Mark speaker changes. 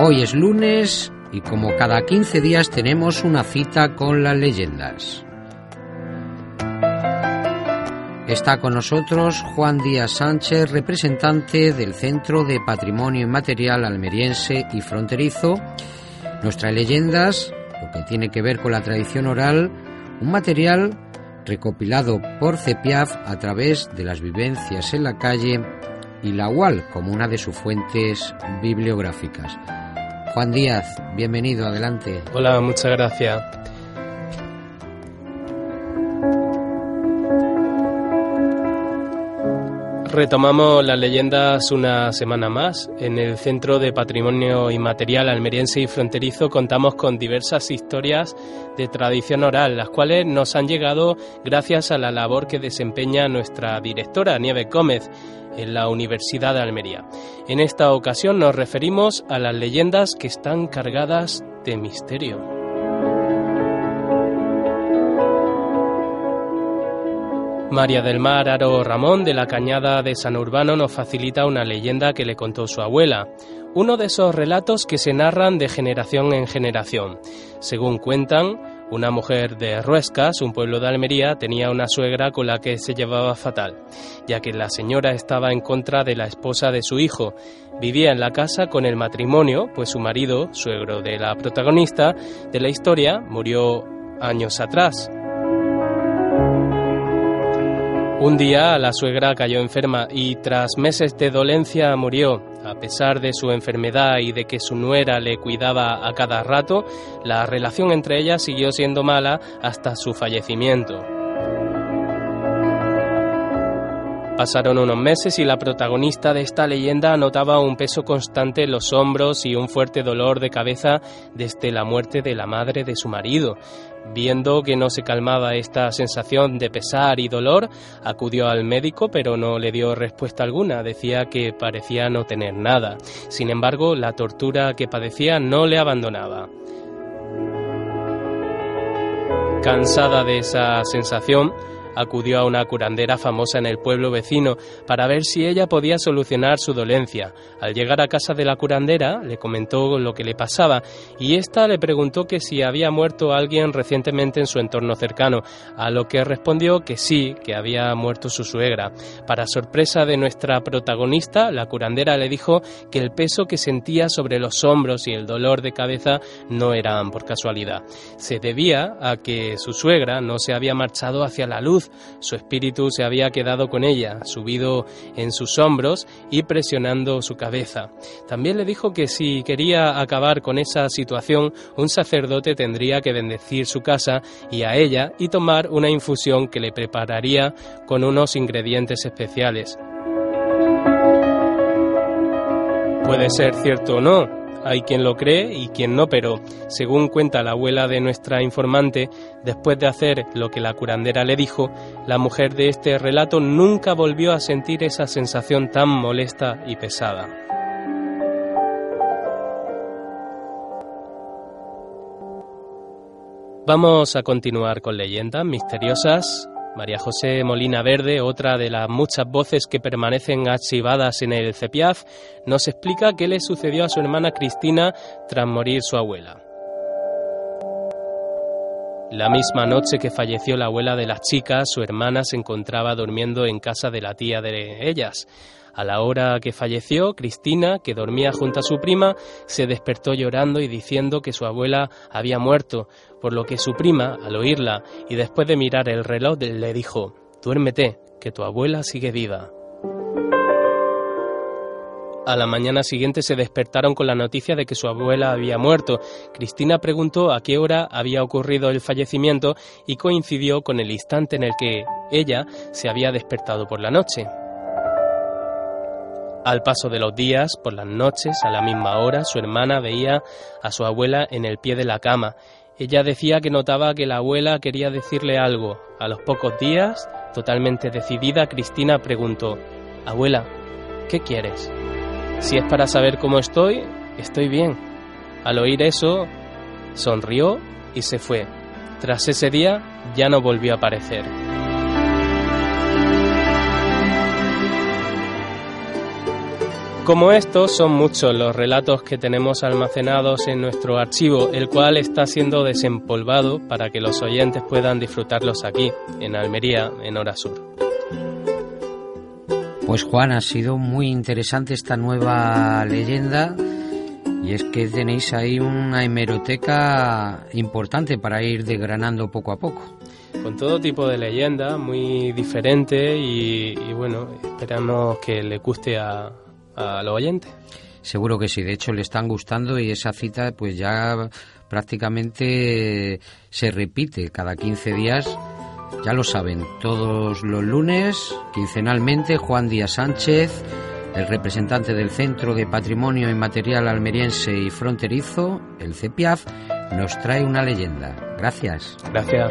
Speaker 1: Hoy es lunes y como cada 15 días tenemos una cita con las leyendas. Está con nosotros Juan Díaz Sánchez, representante del Centro de Patrimonio Inmaterial Almeriense y Fronterizo. Nuestras leyendas, lo que tiene que ver con la tradición oral, un material recopilado por CEPIAF a través de las vivencias en la calle y la UAL como una de sus fuentes bibliográficas. Juan Díaz, bienvenido, adelante.
Speaker 2: Hola, muchas gracias. Retomamos las leyendas una semana más. En el Centro de Patrimonio Inmaterial Almeriense y Fronterizo contamos con diversas historias de tradición oral, las cuales nos han llegado gracias a la labor que desempeña nuestra directora, Nieves Gómez, en la Universidad de Almería. En esta ocasión nos referimos a las leyendas que están cargadas de misterio. María del Mar Aro Ramón de la Cañada de San Urbano nos facilita una leyenda que le contó su abuela, uno de esos relatos que se narran de generación en generación. Según cuentan, una mujer de Ruescas, un pueblo de Almería, tenía una suegra con la que se llevaba fatal, ya que la señora estaba en contra de la esposa de su hijo. Vivía en la casa con el matrimonio, pues su marido, suegro de la protagonista de la historia, murió años atrás. Un día la suegra cayó enferma y tras meses de dolencia murió. A pesar de su enfermedad y de que su nuera le cuidaba a cada rato, la relación entre ellas siguió siendo mala hasta su fallecimiento. Pasaron unos meses y la protagonista de esta leyenda notaba un peso constante en los hombros y un fuerte dolor de cabeza desde la muerte de la madre de su marido. Viendo que no se calmaba esta sensación de pesar y dolor, acudió al médico pero no le dio respuesta alguna, decía que parecía no tener nada. Sin embargo, la tortura que padecía no le abandonaba. Cansada de esa sensación, acudió a una curandera famosa en el pueblo vecino para ver si ella podía solucionar su dolencia. Al llegar a casa de la curandera le comentó lo que le pasaba y ésta le preguntó que si había muerto alguien recientemente en su entorno cercano, a lo que respondió que sí, que había muerto su suegra. Para sorpresa de nuestra protagonista, la curandera le dijo que el peso que sentía sobre los hombros y el dolor de cabeza no eran por casualidad. Se debía a que su suegra no se había marchado hacia la luz su espíritu se había quedado con ella, subido en sus hombros y presionando su cabeza. También le dijo que si quería acabar con esa situación, un sacerdote tendría que bendecir su casa y a ella y tomar una infusión que le prepararía con unos ingredientes especiales. Puede ser cierto o no, hay quien lo cree y quien no, pero según cuenta la abuela de nuestra informante, después de hacer lo que la curandera le dijo, la mujer de este relato nunca volvió a sentir esa sensación tan molesta y pesada. Vamos a continuar con leyendas misteriosas María José Molina Verde, otra de las muchas voces que permanecen archivadas en el CEPIAF, nos explica qué le sucedió a su hermana Cristina tras morir su abuela. La misma noche que falleció la abuela de las chicas, su hermana se encontraba durmiendo en casa de la tía de ellas. A la hora que falleció, Cristina, que dormía junto a su prima, se despertó llorando y diciendo que su abuela había muerto, por lo que su prima, al oírla y después de mirar el reloj, le dijo, Duérmete, que tu abuela sigue viva. A la mañana siguiente se despertaron con la noticia de que su abuela había muerto. Cristina preguntó a qué hora había ocurrido el fallecimiento y coincidió con el instante en el que ella se había despertado por la noche. Al paso de los días, por las noches, a la misma hora, su hermana veía a su abuela en el pie de la cama. Ella decía que notaba que la abuela quería decirle algo. A los pocos días, totalmente decidida, Cristina preguntó, Abuela, ¿qué quieres? Si es para saber cómo estoy, estoy bien. Al oír eso, sonrió y se fue. Tras ese día ya no volvió a aparecer. Como estos son muchos los relatos que tenemos almacenados en nuestro archivo, el cual está siendo desempolvado para que los oyentes puedan disfrutarlos aquí, en Almería, en Hora Sur.
Speaker 1: Pues Juan, ha sido muy interesante esta nueva leyenda y es que tenéis ahí una hemeroteca importante para ir desgranando poco a poco.
Speaker 2: Con todo tipo de leyendas, muy diferente y, bueno, esperamos que le guste a, a los oyentes.
Speaker 1: Seguro que sí, de hecho le están gustando y esa cita pues ya prácticamente se repite cada 15 días ya lo saben, todos los lunes, quincenalmente, Juan Díaz Sánchez, el representante del Centro de Patrimonio Inmaterial Almeriense y Fronterizo, el CEPIAF, nos trae una leyenda. Gracias.
Speaker 2: Gracias.